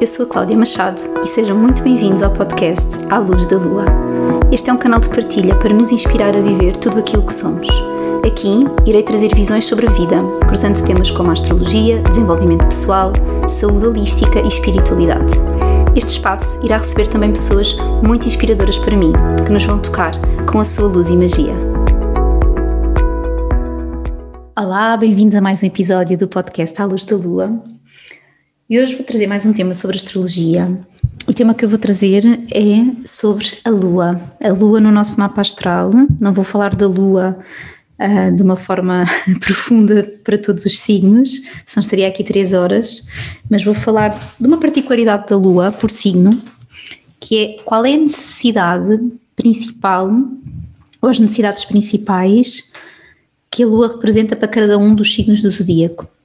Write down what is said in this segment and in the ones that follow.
eu sou a Cláudia Machado e sejam muito bem-vindos ao podcast À Luz da Lua. Este é um canal de partilha para nos inspirar a viver tudo aquilo que somos. Aqui irei trazer visões sobre a vida, cruzando temas como astrologia, desenvolvimento pessoal, saúde holística e espiritualidade. Este espaço irá receber também pessoas muito inspiradoras para mim, que nos vão tocar com a sua luz e magia. Olá, bem-vindos a mais um episódio do podcast À Luz da Lua. E hoje vou trazer mais um tema sobre astrologia. O tema que eu vou trazer é sobre a Lua. A Lua no nosso mapa astral. Não vou falar da Lua uh, de uma forma profunda para todos os signos, senão estaria aqui três horas, mas vou falar de uma particularidade da Lua por signo, que é qual é a necessidade principal, ou as necessidades principais que a Lua representa para cada um dos signos do zodíaco.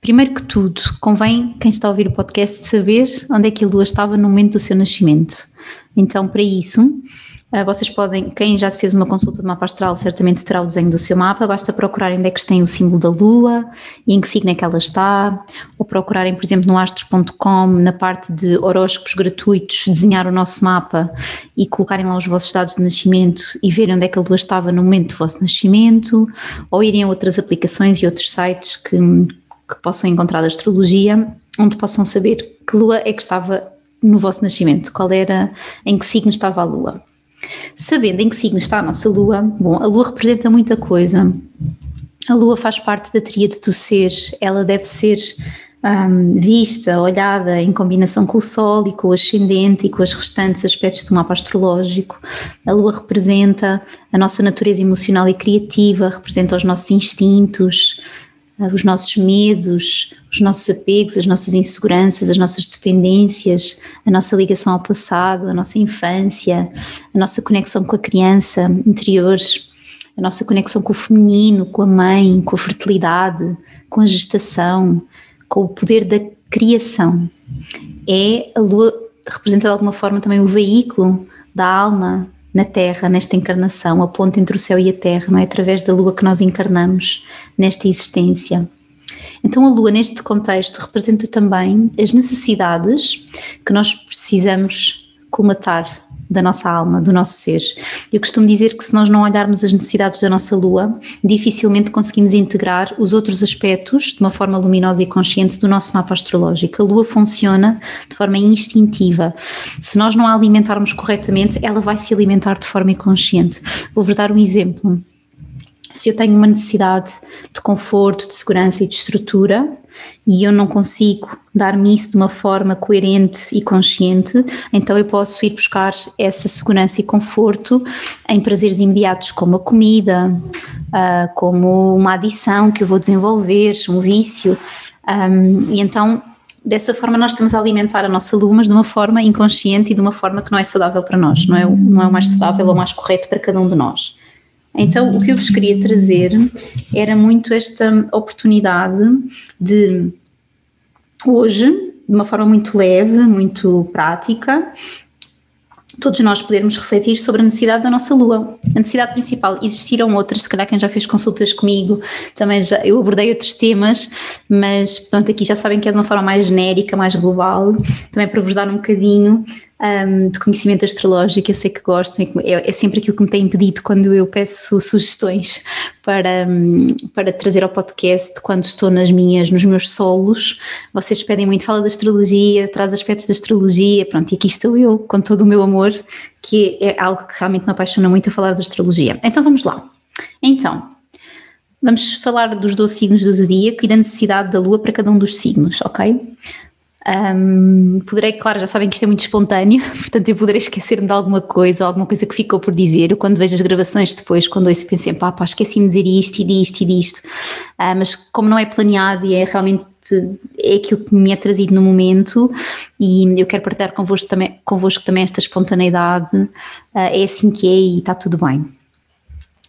Primeiro que tudo, convém quem está a ouvir o podcast saber onde é que a Lua estava no momento do seu nascimento. Então, para isso, eh, vocês podem, quem já fez uma consulta de mapa astral, certamente terá o desenho do seu mapa, basta procurarem onde é que tem o símbolo da Lua e em que signo é que ela está, ou procurarem, por exemplo, no astros.com, na parte de horóscopos gratuitos, desenhar o nosso mapa e colocarem lá os vossos dados de nascimento e verem onde é que a Lua estava no momento do vosso nascimento, ou irem a outras aplicações e outros sites que, que possam encontrar da astrologia, onde possam saber que Lua é que estava no vosso nascimento, qual era, em que signo estava a Lua. Sabendo em que signo está a nossa Lua, bom, a Lua representa muita coisa. A Lua faz parte da tríade do ser, ela deve ser um, vista, olhada em combinação com o Sol e com o ascendente e com os restantes aspectos do mapa astrológico. A Lua representa a nossa natureza emocional e criativa, representa os nossos instintos, os nossos medos, os nossos apegos, as nossas inseguranças, as nossas dependências, a nossa ligação ao passado, a nossa infância, a nossa conexão com a criança interior, a nossa conexão com o feminino, com a mãe, com a fertilidade, com a gestação, com o poder da criação. É a lua representa de alguma forma também o veículo da alma, na Terra, nesta encarnação, a ponte entre o céu e a Terra, não é? Através da Lua que nós encarnamos nesta existência. Então, a Lua, neste contexto, representa também as necessidades que nós precisamos colmatar da nossa alma, do nosso ser. Eu costumo dizer que se nós não olharmos as necessidades da nossa lua, dificilmente conseguimos integrar os outros aspectos de uma forma luminosa e consciente do nosso mapa astrológico. A lua funciona de forma instintiva. Se nós não a alimentarmos corretamente, ela vai se alimentar de forma inconsciente. Vou-vos dar um exemplo se eu tenho uma necessidade de conforto, de segurança e de estrutura e eu não consigo dar-me isso de uma forma coerente e consciente, então eu posso ir buscar essa segurança e conforto em prazeres imediatos, como a comida, uh, como uma adição que eu vou desenvolver, um vício. E então dessa forma nós estamos a alimentar a nossa lua, mas de uma forma inconsciente e de uma forma que não é saudável para nós, não é, não é o mais saudável ou o mais correto para cada um de nós. Então, o que eu vos queria trazer era muito esta oportunidade de hoje, de uma forma muito leve, muito prática, todos nós podermos refletir sobre a necessidade da nossa lua. A necessidade principal. Existiram outras, se calhar quem já fez consultas comigo, também já, eu abordei outros temas, mas pronto, aqui já sabem que é de uma forma mais genérica, mais global, também para vos dar um bocadinho um, de conhecimento astrológico, eu sei que gostam, é, é, sempre aquilo que me tem pedido quando eu peço sugestões para, um, para trazer ao podcast quando estou nas minhas, nos meus solos. Vocês pedem muito, fala da astrologia, traz aspectos da astrologia, pronto, e aqui estou eu com todo o meu amor, que é algo que realmente me apaixona muito a falar da astrologia. Então vamos lá. Então, vamos falar dos 12 signos do zodíaco e da necessidade da lua para cada um dos signos, ok? Um, poderei, claro, já sabem que isto é muito espontâneo, portanto eu poderei esquecer-me de alguma coisa, alguma coisa que ficou por dizer. Quando vejo as gravações depois, quando ouço, penso sempre, pá, pá esqueci-me de dizer isto e disto e disto. Uh, mas como não é planeado e é realmente é aquilo que me é trazido no momento e eu quero partilhar convosco também, convosco também esta espontaneidade, uh, é assim que é e está tudo bem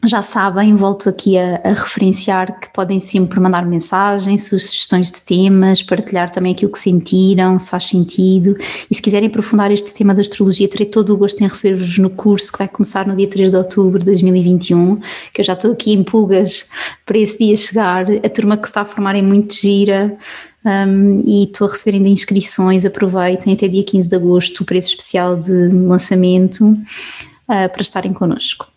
já sabem, volto aqui a, a, referenciar que podem sempre mandar mensagens, sugestões de temas, partilhar também aquilo que sentiram, se faz sentido. E se quiserem aprofundar este tema da astrologia, terei todo o gosto em receber-vos no curso que vai começar no dia 3 de outubro de 2021, que eu já estou aqui em pulgas para esse dia chegar. A turma que se está a formar é muito gira. um, e estou a receber ainda inscrições, aproveitem até dia 15 de agosto o preço especial de lançamento uh, para estarem connosco.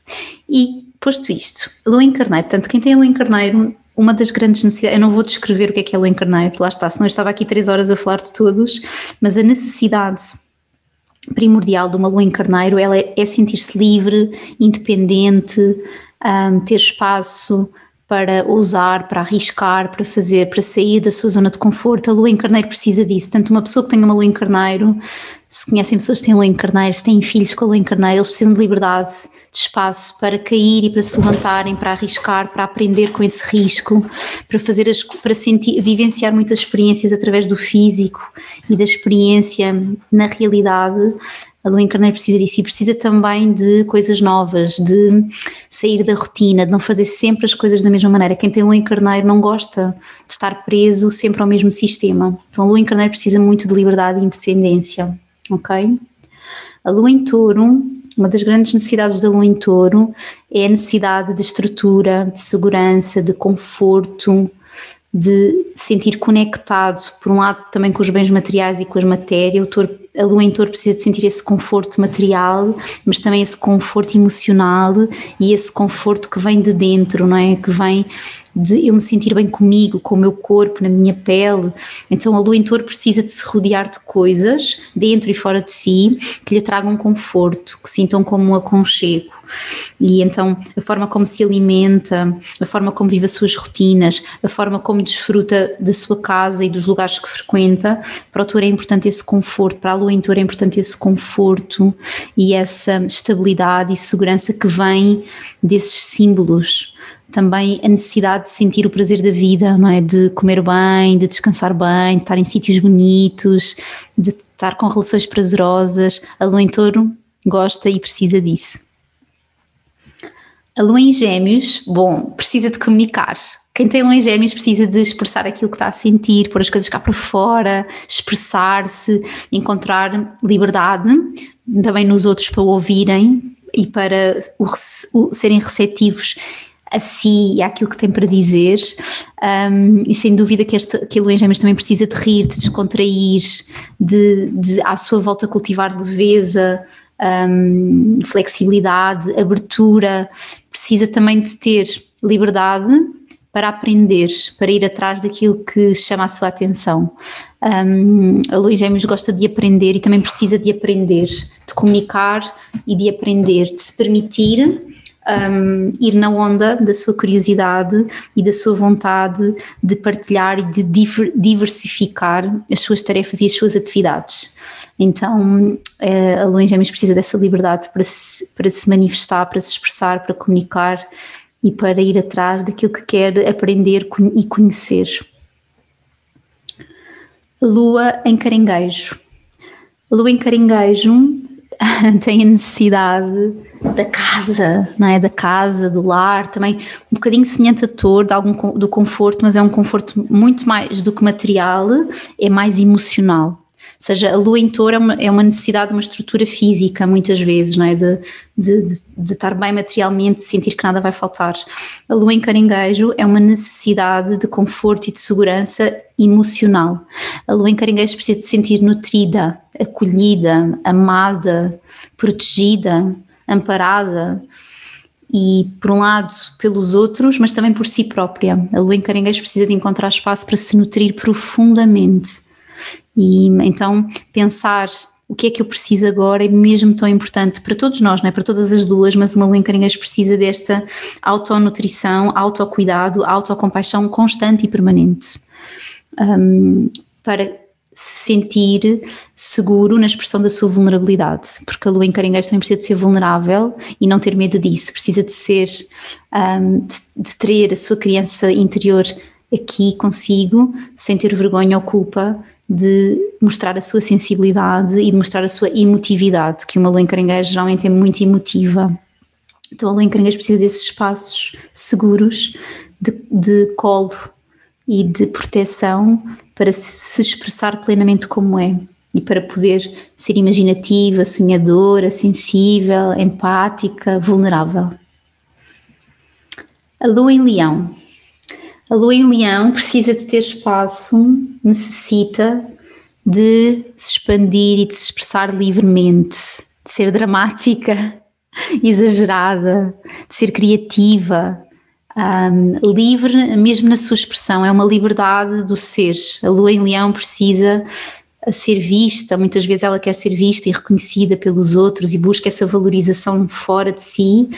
E posto isto, lua em carneiro, portanto quem tem lua em carneiro uma das grandes necessidades, eu não vou descrever o que é que é lua em carneiro, lá está, senão eu estava aqui três horas a falar de todos, mas a necessidade primordial de uma lua em carneiro ela é, é sentir-se livre, independente, um, ter espaço para ousar, para arriscar, para fazer, para sair da sua zona de conforto. A lua em carneiro precisa disso. Tanto uma pessoa que tenha uma lua em carneiro, se conhecem pessoas que têm lua em carneiro, se têm filhos com lua em carneiro, eles precisam de liberdade, de espaço para cair e para se levantarem, para arriscar, para aprender com esse risco, para fazer as, para sentir, vivenciar muitas experiências através do físico e da experiência na realidade a lua em carneiro precisa disso e precisa também de coisas novas, de sair da rotina, de não fazer sempre as coisas da mesma maneira. Quem tem lua em carneiro não gosta de estar preso sempre ao mesmo sistema. Então a lua em carneiro precisa muito de liberdade e independência, ok? A lua em touro, uma das grandes necessidades da lua em touro é a necessidade de estrutura, de segurança, de conforto, de sentir conectado, por um lado também com os bens materiais e com as matérias, o touro, a lua em touro precisa de sentir esse conforto material, mas também esse conforto emocional e esse conforto que vem de dentro, não é? Que vem de eu me sentir bem comigo, com o meu corpo, na minha pele. Então a lua em touro precisa de se rodear de coisas, dentro e fora de si, que lhe tragam conforto, que sintam como um aconchego. E então a forma como se alimenta, a forma como vive as suas rotinas, a forma como desfruta da sua casa e dos lugares que frequenta, para o touro é importante esse conforto, para a lua em touro é importante esse conforto e essa estabilidade e segurança que vem desses símbolos também a necessidade de sentir o prazer da vida, não é? De comer bem, de descansar bem, de estar em sítios bonitos, de estar com relações prazerosas. A lua em touro gosta e precisa disso. A lua em gêmeos, bom, precisa de comunicar. Quem tem lua em gêmeos precisa de expressar aquilo que está a sentir, pôr as coisas cá para fora, expressar-se, encontrar liberdade também nos outros para ouvirem e para o, o, serem receptivos a si e àquilo que tem para dizer. Um, e sem dúvida que, este, que a gêmeos também precisa de rir, de descontrair, de, de à sua volta cultivar leveza, um, flexibilidade, abertura, precisa também de ter liberdade para aprender, para ir atrás daquilo que chama a sua atenção. Um, a Luís Gêmeos gosta de aprender e também precisa de aprender, de comunicar e de aprender, de se permitir um, ir na onda da sua curiosidade e da sua vontade de partilhar e de diversificar as suas tarefas e as suas atividades. Então, eh, a em Gêmeos precisa dessa liberdade para se, para se manifestar, para se expressar, para comunicar e para ir atrás daquilo que quer aprender e conhecer. Lua em caranguejo. Lua em caranguejo tem a necessidade da casa, não é? Da casa, do lar, também um bocadinho semelhante a de algum do conforto, mas é um conforto muito mais do que material, é mais emocional seja, a lua em touro é uma, é uma necessidade de uma estrutura física, muitas vezes, não é? De, de, de, de, estar bem materialmente, de sentir que nada vai faltar. A lua em caranguejo é uma necessidade de conforto e de segurança emocional. A lua em caranguejo precisa de se sentir nutrida, acolhida, amada, protegida, amparada e por um lado pelos outros, mas também por si própria. A lua em caranguejo precisa de encontrar espaço para se nutrir profundamente e então pensar o que é que eu preciso agora é mesmo tão importante para todos nós, não é? Para todas as duas, mas uma Lencarinhas precisa desta autonutrição, autocuidado, autocompaixão constante e permanente. Um, para se sentir seguro na expressão da sua vulnerabilidade, porque a lua em caranguejo também precisa de ser vulnerável e não ter medo disso, precisa de ser, um, de, de ter a sua criança interior aqui consigo, sem ter vergonha ou culpa de mostrar a sua sensibilidade e de mostrar a sua emotividade, que uma lua em caranguejo geralmente é muito emotiva. Então a lua em caranguejo precisa desses espaços seguros de, de colo e de proteção para se expressar plenamente como é e para poder ser imaginativa, sonhadora, sensível, empática, vulnerável. A lua em leão A lua em leão precisa de ter espaço, necessita de se expandir e de se expressar livremente, de ser dramática, exagerada, de ser criativa, um, livre mesmo na sua expressão, é uma liberdade do ser. A lua em leão precisa ser vista, muitas vezes ela quer ser vista e reconhecida pelos outros e busca essa valorização fora de si.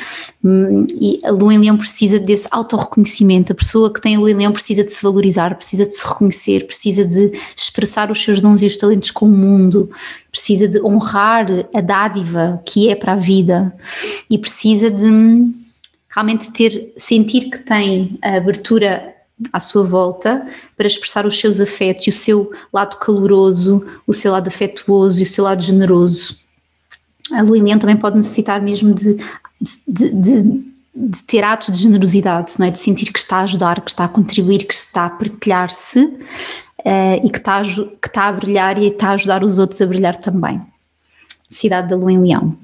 Hum, e a lua em leão precisa desse autorreconhecimento. A pessoa que tem a lua em leão precisa de se valorizar, precisa de se reconhecer, precisa de expressar os seus dons e os talentos com o mundo, precisa de honrar a dádiva que é para a vida e precisa de hum, realmente ter sentir que tem a abertura à sua volta para expressar os seus afetos e o seu lado caloroso, o seu lado afetuoso e o seu lado generoso. A em também pode necessitar mesmo de, de, de, de, ter atos de generosidade, não é? de sentir que está a ajudar, que está a contribuir, que está a partilhar-se uh, e que está, a, que está a brilhar e está a ajudar os outros a brilhar também. Cidade da Lua em Leão.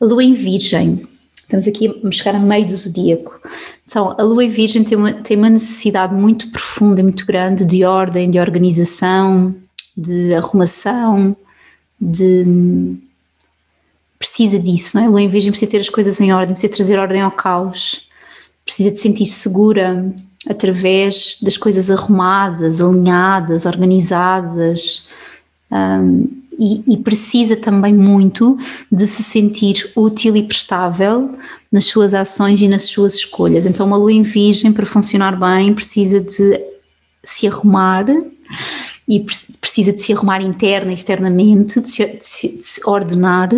A Lua em Virgem Estamos aqui a chegar a meio do zodíaco. Então, a lua em virgem tem uma, tem uma necessidade muito profunda e muito grande de ordem, de organização, de arrumação, de. Precisa disso, não é? A lua em virgem precisa ter as coisas em ordem, precisa trazer ordem ao caos, precisa de sentir segura através das coisas arrumadas, alinhadas, organizadas. Um, e, e, precisa também muito de se sentir útil e prestável nas suas ações e nas suas escolhas. Então, uma lua em virgem, para funcionar bem, precisa de se arrumar e precisa de se arrumar interna e externamente, de se, de se, ordenar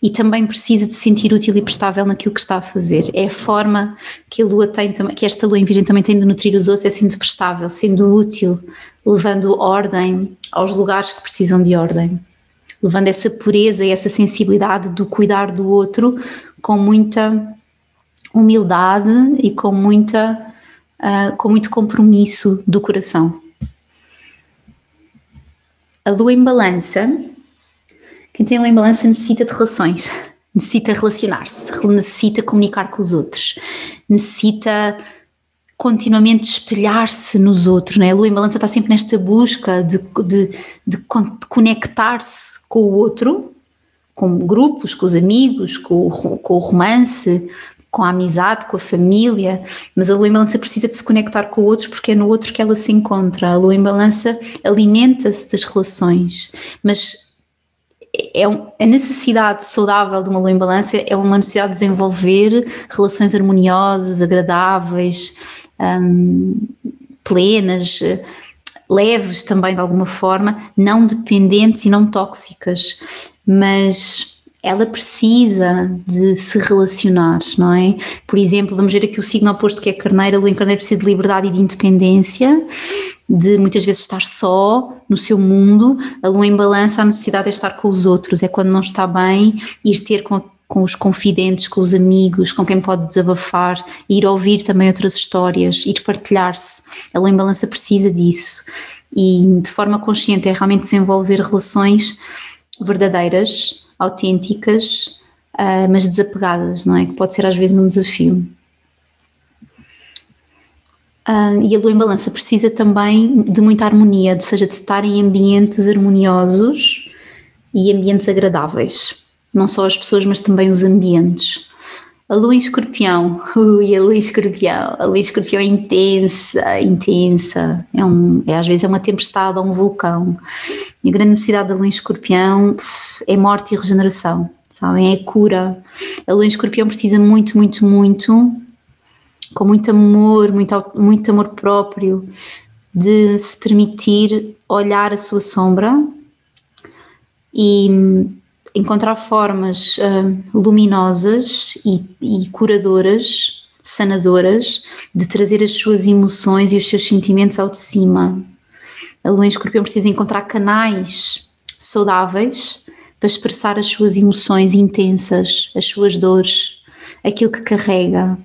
e também precisa de se sentir útil e prestável naquilo que está a fazer. É a forma que a lua tem, que esta lua em virgem também tem de nutrir os outros, é sendo prestável, sendo útil, levando ordem aos lugares que precisam de ordem levando essa pureza e essa sensibilidade do cuidar do outro com muita humildade e com muita uh, com muito compromisso do coração. A lua em balança, quem tem lua em balança necessita de relações, necessita relacionar-se, necessita comunicar com os outros, necessita continuamente espelhar-se nos outros, né? a lua em balança está sempre nesta busca de, de, de conectar-se com o outro, com grupos, com os amigos, com, com o romance, com a amizade, com a família, mas a lua em balança precisa de se conectar com outros porque é no outro que ela se encontra. A lua em balança alimenta-se das relações, mas é um, a necessidade saudável de uma lua em balança é uma necessidade de desenvolver relações harmoniosas, agradáveis, um, plenas, leves também de alguma forma, não dependentes e não tóxicas, mas ela precisa de se relacionar, não é? Por exemplo, vamos ver aqui o signo oposto que é Carneiro, a Lua em Carneiro precisa de liberdade e de independência, de muitas vezes estar só no seu mundo, a Lua em Balança a necessidade de estar com os outros, é quando não está bem, ir ter com com os confidentes, com os amigos, com quem pode desabafar, ir ouvir também outras histórias, ir partilhar-se. A Lua em Balança precisa disso e de forma consciente é realmente desenvolver relações verdadeiras, autênticas, uh, mas desapegadas, não é? Que pode ser às vezes um desafio. Uh, e a lua em balança precisa também de muita harmonia, ou seja, de estar em ambientes harmoniosos e ambientes agradáveis não só as pessoas, mas também os ambientes. A lua em escorpião, ui, a lua em escorpião, a lua em escorpião é intensa, intensa, é, um, é às vezes é uma tempestade ou um vulcão. E a grande necessidade da lua em escorpião é morte e regeneração, sabem? É cura. A lua em escorpião precisa muito, muito, muito, com muito amor, muito, muito amor próprio, de se permitir olhar a sua sombra e encontrar formas uh, luminosas e, e curadoras, sanadoras, de trazer as suas emoções e os seus sentimentos ao de cima. A lua em escorpião precisa encontrar canais saudáveis para expressar as suas emoções intensas, as suas dores, aquilo que carrega.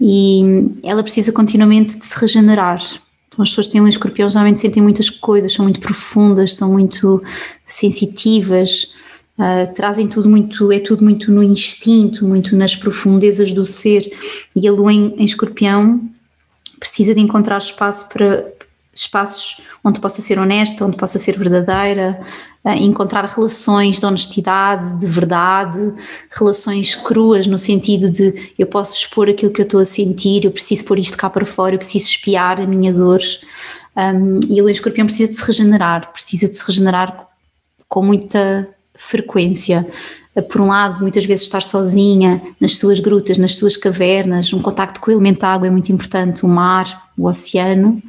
E ela precisa continuamente de se regenerar. Então, as pessoas que têm lua em escorpião geralmente sentem muitas coisas, são muito profundas, são muito sensitivas, Uh, trazem tudo muito, é tudo muito no instinto, muito nas profundezas do ser, e a lua em, em escorpião precisa de encontrar espaço para espaços onde possa ser honesta, onde possa ser verdadeira, encontrar relações de honestidade, de verdade, relações cruas no sentido de eu posso expor aquilo que eu estou a sentir, eu preciso pôr isto cá para fora, eu preciso espiar a minha dor. Um, e a lua escorpião precisa de se regenerar, precisa de se regenerar com muita frequência. Por um lado, muitas vezes estar sozinha nas suas grutas, nas suas cavernas, um contacto com o elemento água é muito importante, o mar, o oceano,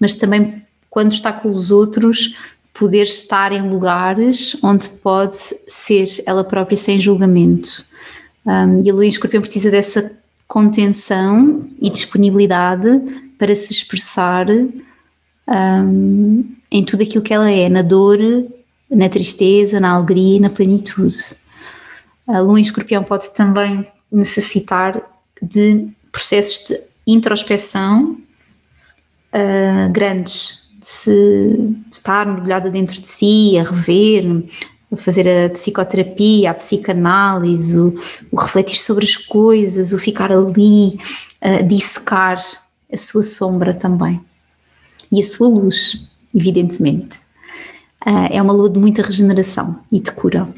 mas também quando está com os outros, poder estar em lugares onde pode ser ela própria sem julgamento. Um, e a lua em escorpião precisa dessa contenção e disponibilidade para se expressar um, em tudo aquilo que ela é, na dor, na tristeza, na alegria e na plenitude. A lua em escorpião pode também necessitar de processos de introspeção uh, grandes, de, se, de estar mergulhada dentro de si, a rever, a fazer a psicoterapia, a psicanálise, o, o refletir sobre as coisas, o ficar ali, a dissecar a sua sombra também. E a sua luz, evidentemente. Uh, é uma lua de muita regeneração e de cura.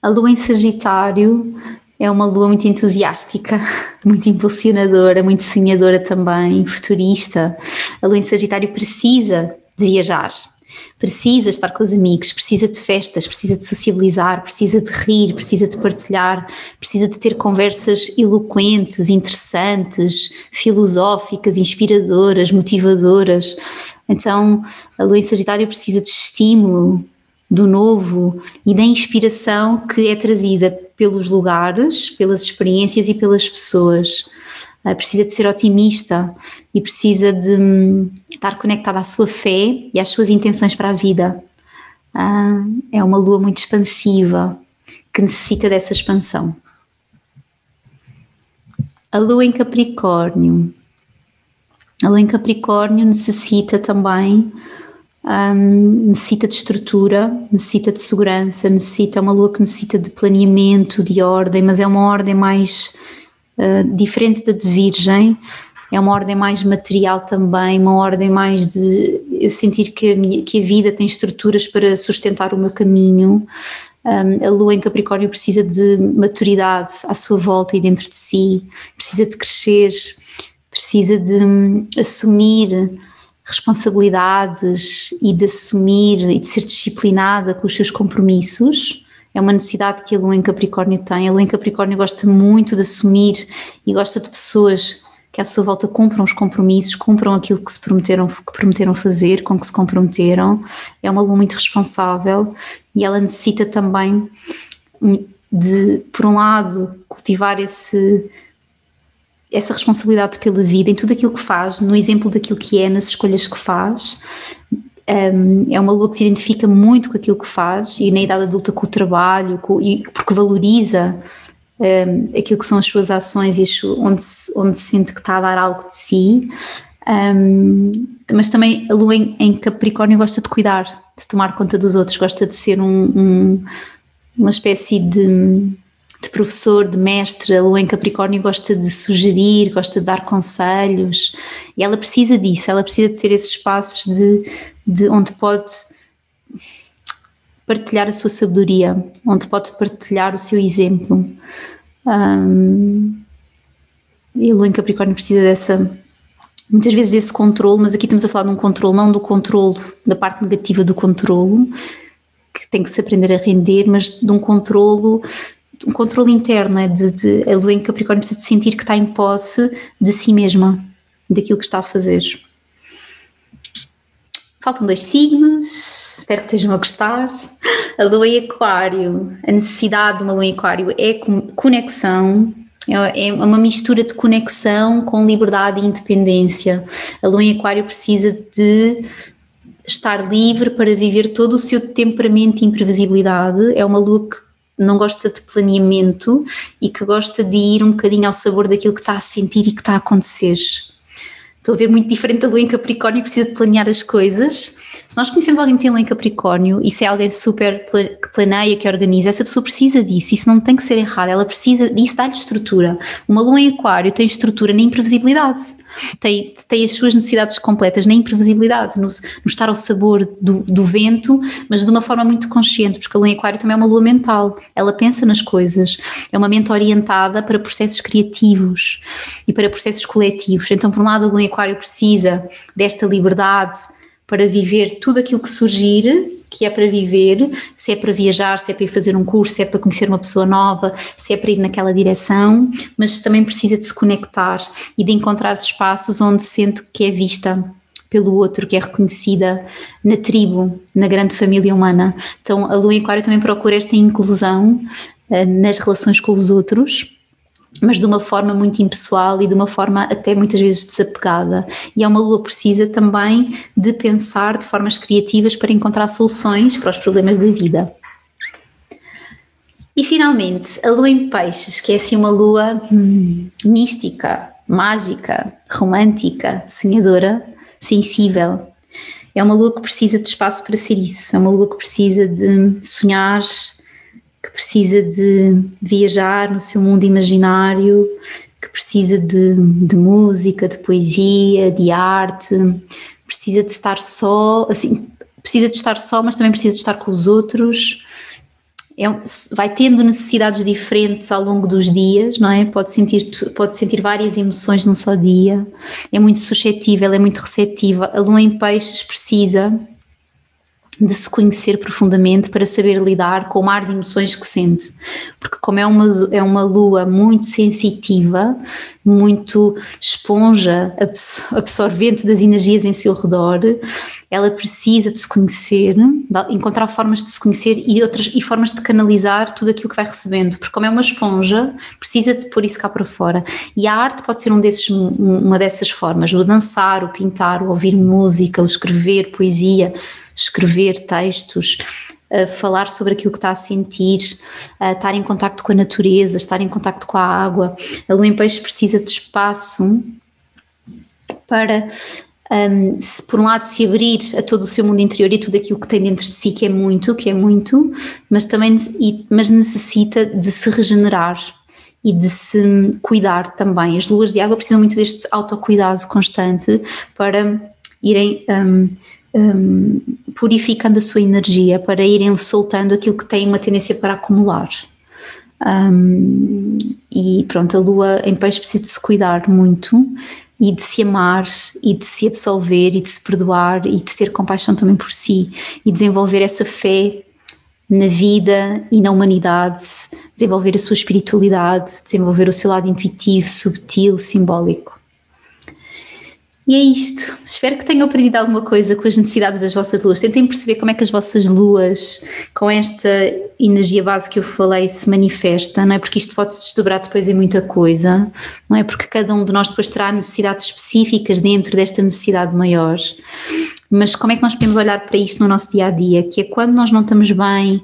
A lua em Sagitário é uma lua muito entusiástica, muito impulsionadora, muito sonhadora também, futurista. A lua em Sagitário precisa de viajar, precisa estar com os amigos, precisa de festas, precisa de sociabilizar, precisa de rir, precisa de partilhar, precisa de ter conversas eloquentes, interessantes, filosóficas, inspiradoras, motivadoras. Então, a lua em Sagitário precisa de estímulo, do novo e da inspiração que é trazida pelos lugares, pelas experiências e pelas pessoas. Precisa de ser otimista e precisa de um, estar conectada à sua fé e às suas intenções para a vida. Uh, é uma lua muito expansiva que necessita dessa expansão. A lua em Capricórnio. A lua em Capricórnio necessita também um, necessita de estrutura, necessita de segurança, necessita, é uma lua que necessita de planeamento, de ordem, mas é uma ordem mais uh, diferente da de Virgem, é uma ordem mais material também, uma ordem mais de eu sentir que a, minha, que a vida tem estruturas para sustentar o meu caminho. Um, a lua em Capricórnio precisa de maturidade à sua volta e dentro de si, precisa de crescer, precisa de um, assumir responsabilidades e de assumir e de ser disciplinada com os seus compromissos. É uma necessidade que a Lua em Capricórnio tem. A Lua em Capricórnio gosta muito de assumir e gosta de pessoas que à sua volta cumpram os compromissos, cumpram aquilo que se prometeram, que prometeram fazer, com que se comprometeram. É uma Lua muito responsável e ela necessita também de, por um lado, cultivar esse essa responsabilidade pela vida, em tudo aquilo que faz, no exemplo daquilo que é, nas escolhas que faz. Um, é uma lua que se identifica muito com aquilo que faz e na idade adulta com o trabalho, com, e, porque valoriza um, aquilo que são as suas ações e onde, se, onde se sente que está a dar algo de si. Um, mas também a lua em, em, Capricórnio gosta de cuidar, de tomar conta dos outros, gosta de ser um, um, uma espécie de de professor, de mestre, a lua em Capricórnio gosta de sugerir, gosta de dar conselhos, e ela precisa disso, ela precisa de ser esses espaços de, de onde pode partilhar a sua sabedoria, onde pode partilhar o seu exemplo. Um, e a lua em Capricórnio precisa dessa, muitas vezes desse controle, mas aqui estamos a falar de um controle, não do controle, da parte negativa do controle, que tem que se aprender a render, mas de um controlo um controle interno, é de, de, a lua em Capricórnio precisa de sentir que está em posse de si mesma, daquilo que está a fazer. Faltam dois signos, espero que estejam a gostar. A lua em Aquário, a necessidade de uma lua em Aquário é conexão, é, é uma mistura de conexão com liberdade e independência. A lua em Aquário precisa de estar livre para viver todo o seu temperamento e imprevisibilidade. É uma lua que não gosta de planeamento e que gosta de ir um bocadinho ao sabor daquilo que está a sentir e que está a acontecer. Estou a ver muito diferente da lua em Capricórnio, precisa de planear as coisas. Se nós conhecemos alguém que tem lua em Capricórnio e se é alguém super que planeia, que organiza, essa pessoa precisa disso. Isso não tem que ser errado, ela precisa, isso dá-lhe estrutura. Uma lua em Aquário tem estrutura na imprevisibilidade tem, tem as suas necessidades completas na imprevisibilidade, no, no estar ao sabor do, do, vento, mas de uma forma muito consciente, porque a lua em aquário também é uma lua mental, ela pensa nas coisas, é uma mente orientada para processos criativos e para processos coletivos. Então, por um lado, a lua em aquário precisa desta liberdade para viver tudo aquilo que surgir, que é para viver, se é para viajar, se é para ir fazer um curso, se é para conhecer uma pessoa nova, se é para ir naquela direção, mas também precisa de se conectar e de encontrar espaços onde sente que é vista pelo outro, que é reconhecida na tribo, na grande família humana. Então a Lua em Aquário também procura esta inclusão uh, nas relações com os outros mas de uma forma muito impessoal e de uma forma até muitas vezes desapegada. E é uma lua precisa também de pensar de formas criativas para encontrar soluções para os problemas da vida. E finalmente, a lua em peixes, que é assim uma lua hum, mística, mágica, romântica, sonhadora, sensível. É uma lua que precisa de espaço para ser isso, é uma lua que precisa de sonhar, que precisa de viajar no seu mundo imaginário, que precisa de, de música, de poesia, de arte, precisa de estar só, assim, precisa de estar só, mas também precisa de estar com os outros. É, vai tendo necessidades diferentes ao longo dos dias, não é? Pode sentir, pode sentir várias emoções num só dia. É muito suscetível, é muito receptiva. A lua em peixes precisa de se conhecer profundamente para saber lidar com o mar de emoções que sente. Porque, como é uma, é uma lua muito sensitiva, muito esponja, absorvente das energias em seu redor, ela precisa de se conhecer, encontrar formas de se conhecer e outras e formas de canalizar tudo aquilo que vai recebendo, porque como é uma esponja, precisa de pôr isso cá para fora. E a arte pode ser um desses, uma dessas formas, o dançar, o pintar, o ouvir música, o escrever poesia, escrever textos, falar sobre aquilo que está a sentir, uh, estar em contacto com a natureza, estar em contacto com a água. A lua em peixe precisa de espaço para um, se, por um lado se abrir a todo o seu mundo interior e tudo aquilo que tem dentro de si que é muito, que é muito, mas também e, mas necessita de se regenerar e de se cuidar também. As luas de água precisam muito deste autocuidado constante para irem um, um, purificando a sua energia para irem soltando aquilo que tem uma tendência para acumular. Um, e pronto, a lua em peixe precisa de se cuidar muito e de se amar e de se absolver e de se perdoar e de ter compaixão também por si e desenvolver essa fé na vida e na humanidade, desenvolver a sua espiritualidade, desenvolver o seu lado intuitivo, subtil, simbólico. E é isto. Espero que tenham aprendido alguma coisa com as necessidades das vossas luas. Tentem perceber como é que as vossas luas, com esta energia base que eu falei, se manifesta, não é? Porque isto pode se desdobrar depois em muita coisa, não é? Porque cada um de nós depois terá necessidades específicas dentro desta necessidade maior. Mas como é que nós podemos olhar para isto no nosso dia a dia? Que é quando nós não estamos bem,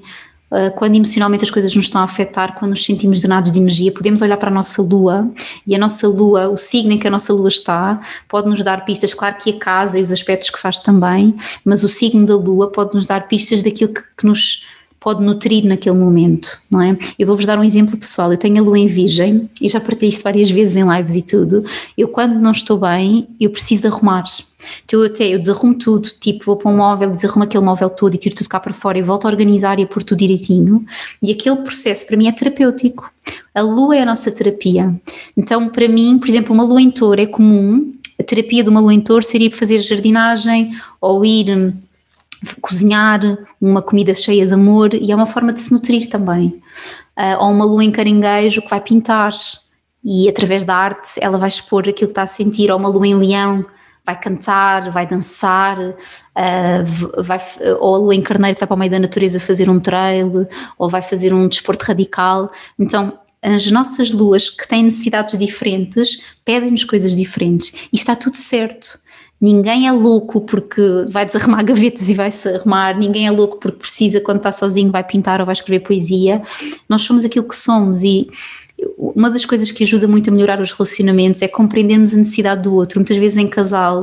quando emocionalmente as coisas nos estão a afetar, quando nos sentimos drenados de energia, podemos olhar para a nossa lua e a nossa lua, o signo em que a nossa lua está, pode nos dar pistas, claro que a casa e os aspectos que faz também, mas o signo da lua pode nos dar pistas daquilo que, que nos pode nutrir naquele momento, não é? Eu vou-vos dar um exemplo pessoal. Eu tenho a lua em virgem, e já partilhei isto várias vezes em lives e tudo. Eu, quando não estou bem, eu preciso arrumar. Então, eu até eu desarrumo tudo, tipo, vou para um móvel, desarrumo aquele móvel todo e tiro tudo cá para fora e volto a organizar e a pôr tudo direitinho. E aquele processo para mim é terapêutico. A lua é a nossa terapia. Então, para mim, por exemplo, uma lua em touro é comum. A terapia de uma lua em touro seria fazer jardinagem ou ir cozinhar uma comida cheia de amor e é uma forma de se nutrir também. Uh, ou uma lua em caranguejo que vai pintar e através da arte ela vai expor aquilo que está a sentir, ou uma lua em leão vai cantar, vai dançar, uh, vai, ou a lua em carneiro que vai para o meio da natureza fazer um trail, ou vai fazer um desporto radical. Então, as nossas luas que têm necessidades diferentes pedem-nos coisas diferentes e está tudo certo. Ninguém é louco porque vai desarrumar gavetas e vai se arrumar, ninguém é louco porque precisa, quando está sozinho, vai pintar ou vai escrever poesia. Nós somos aquilo que somos e uma das coisas que ajuda muito a melhorar os relacionamentos é compreendermos a necessidade do outro. Muitas vezes em casal,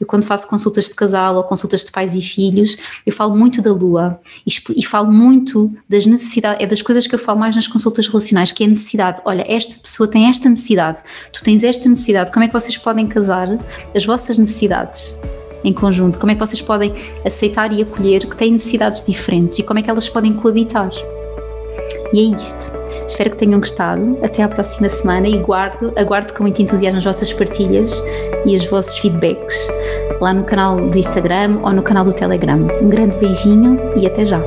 eu quando faço consultas de casal ou consultas de pais e filhos, eu falo muito da lua e, e falo muito das necessidades, é das coisas que eu falo mais nas consultas relacionais, que é a necessidade. Olha, esta pessoa tem esta necessidade, tu tens esta necessidade, como é que vocês podem casar as vossas necessidades? em conjunto? Como é que vocês podem aceitar e acolher que têm necessidades diferentes e como é que elas podem coabitar? E é isto. Espero que tenham gostado. Até à próxima semana e guardo, aguardo com muito entusiasmo as vossas partilhas e os vossos feedbacks lá no canal do Instagram ou no canal do Telegram. Um grande beijinho e até já!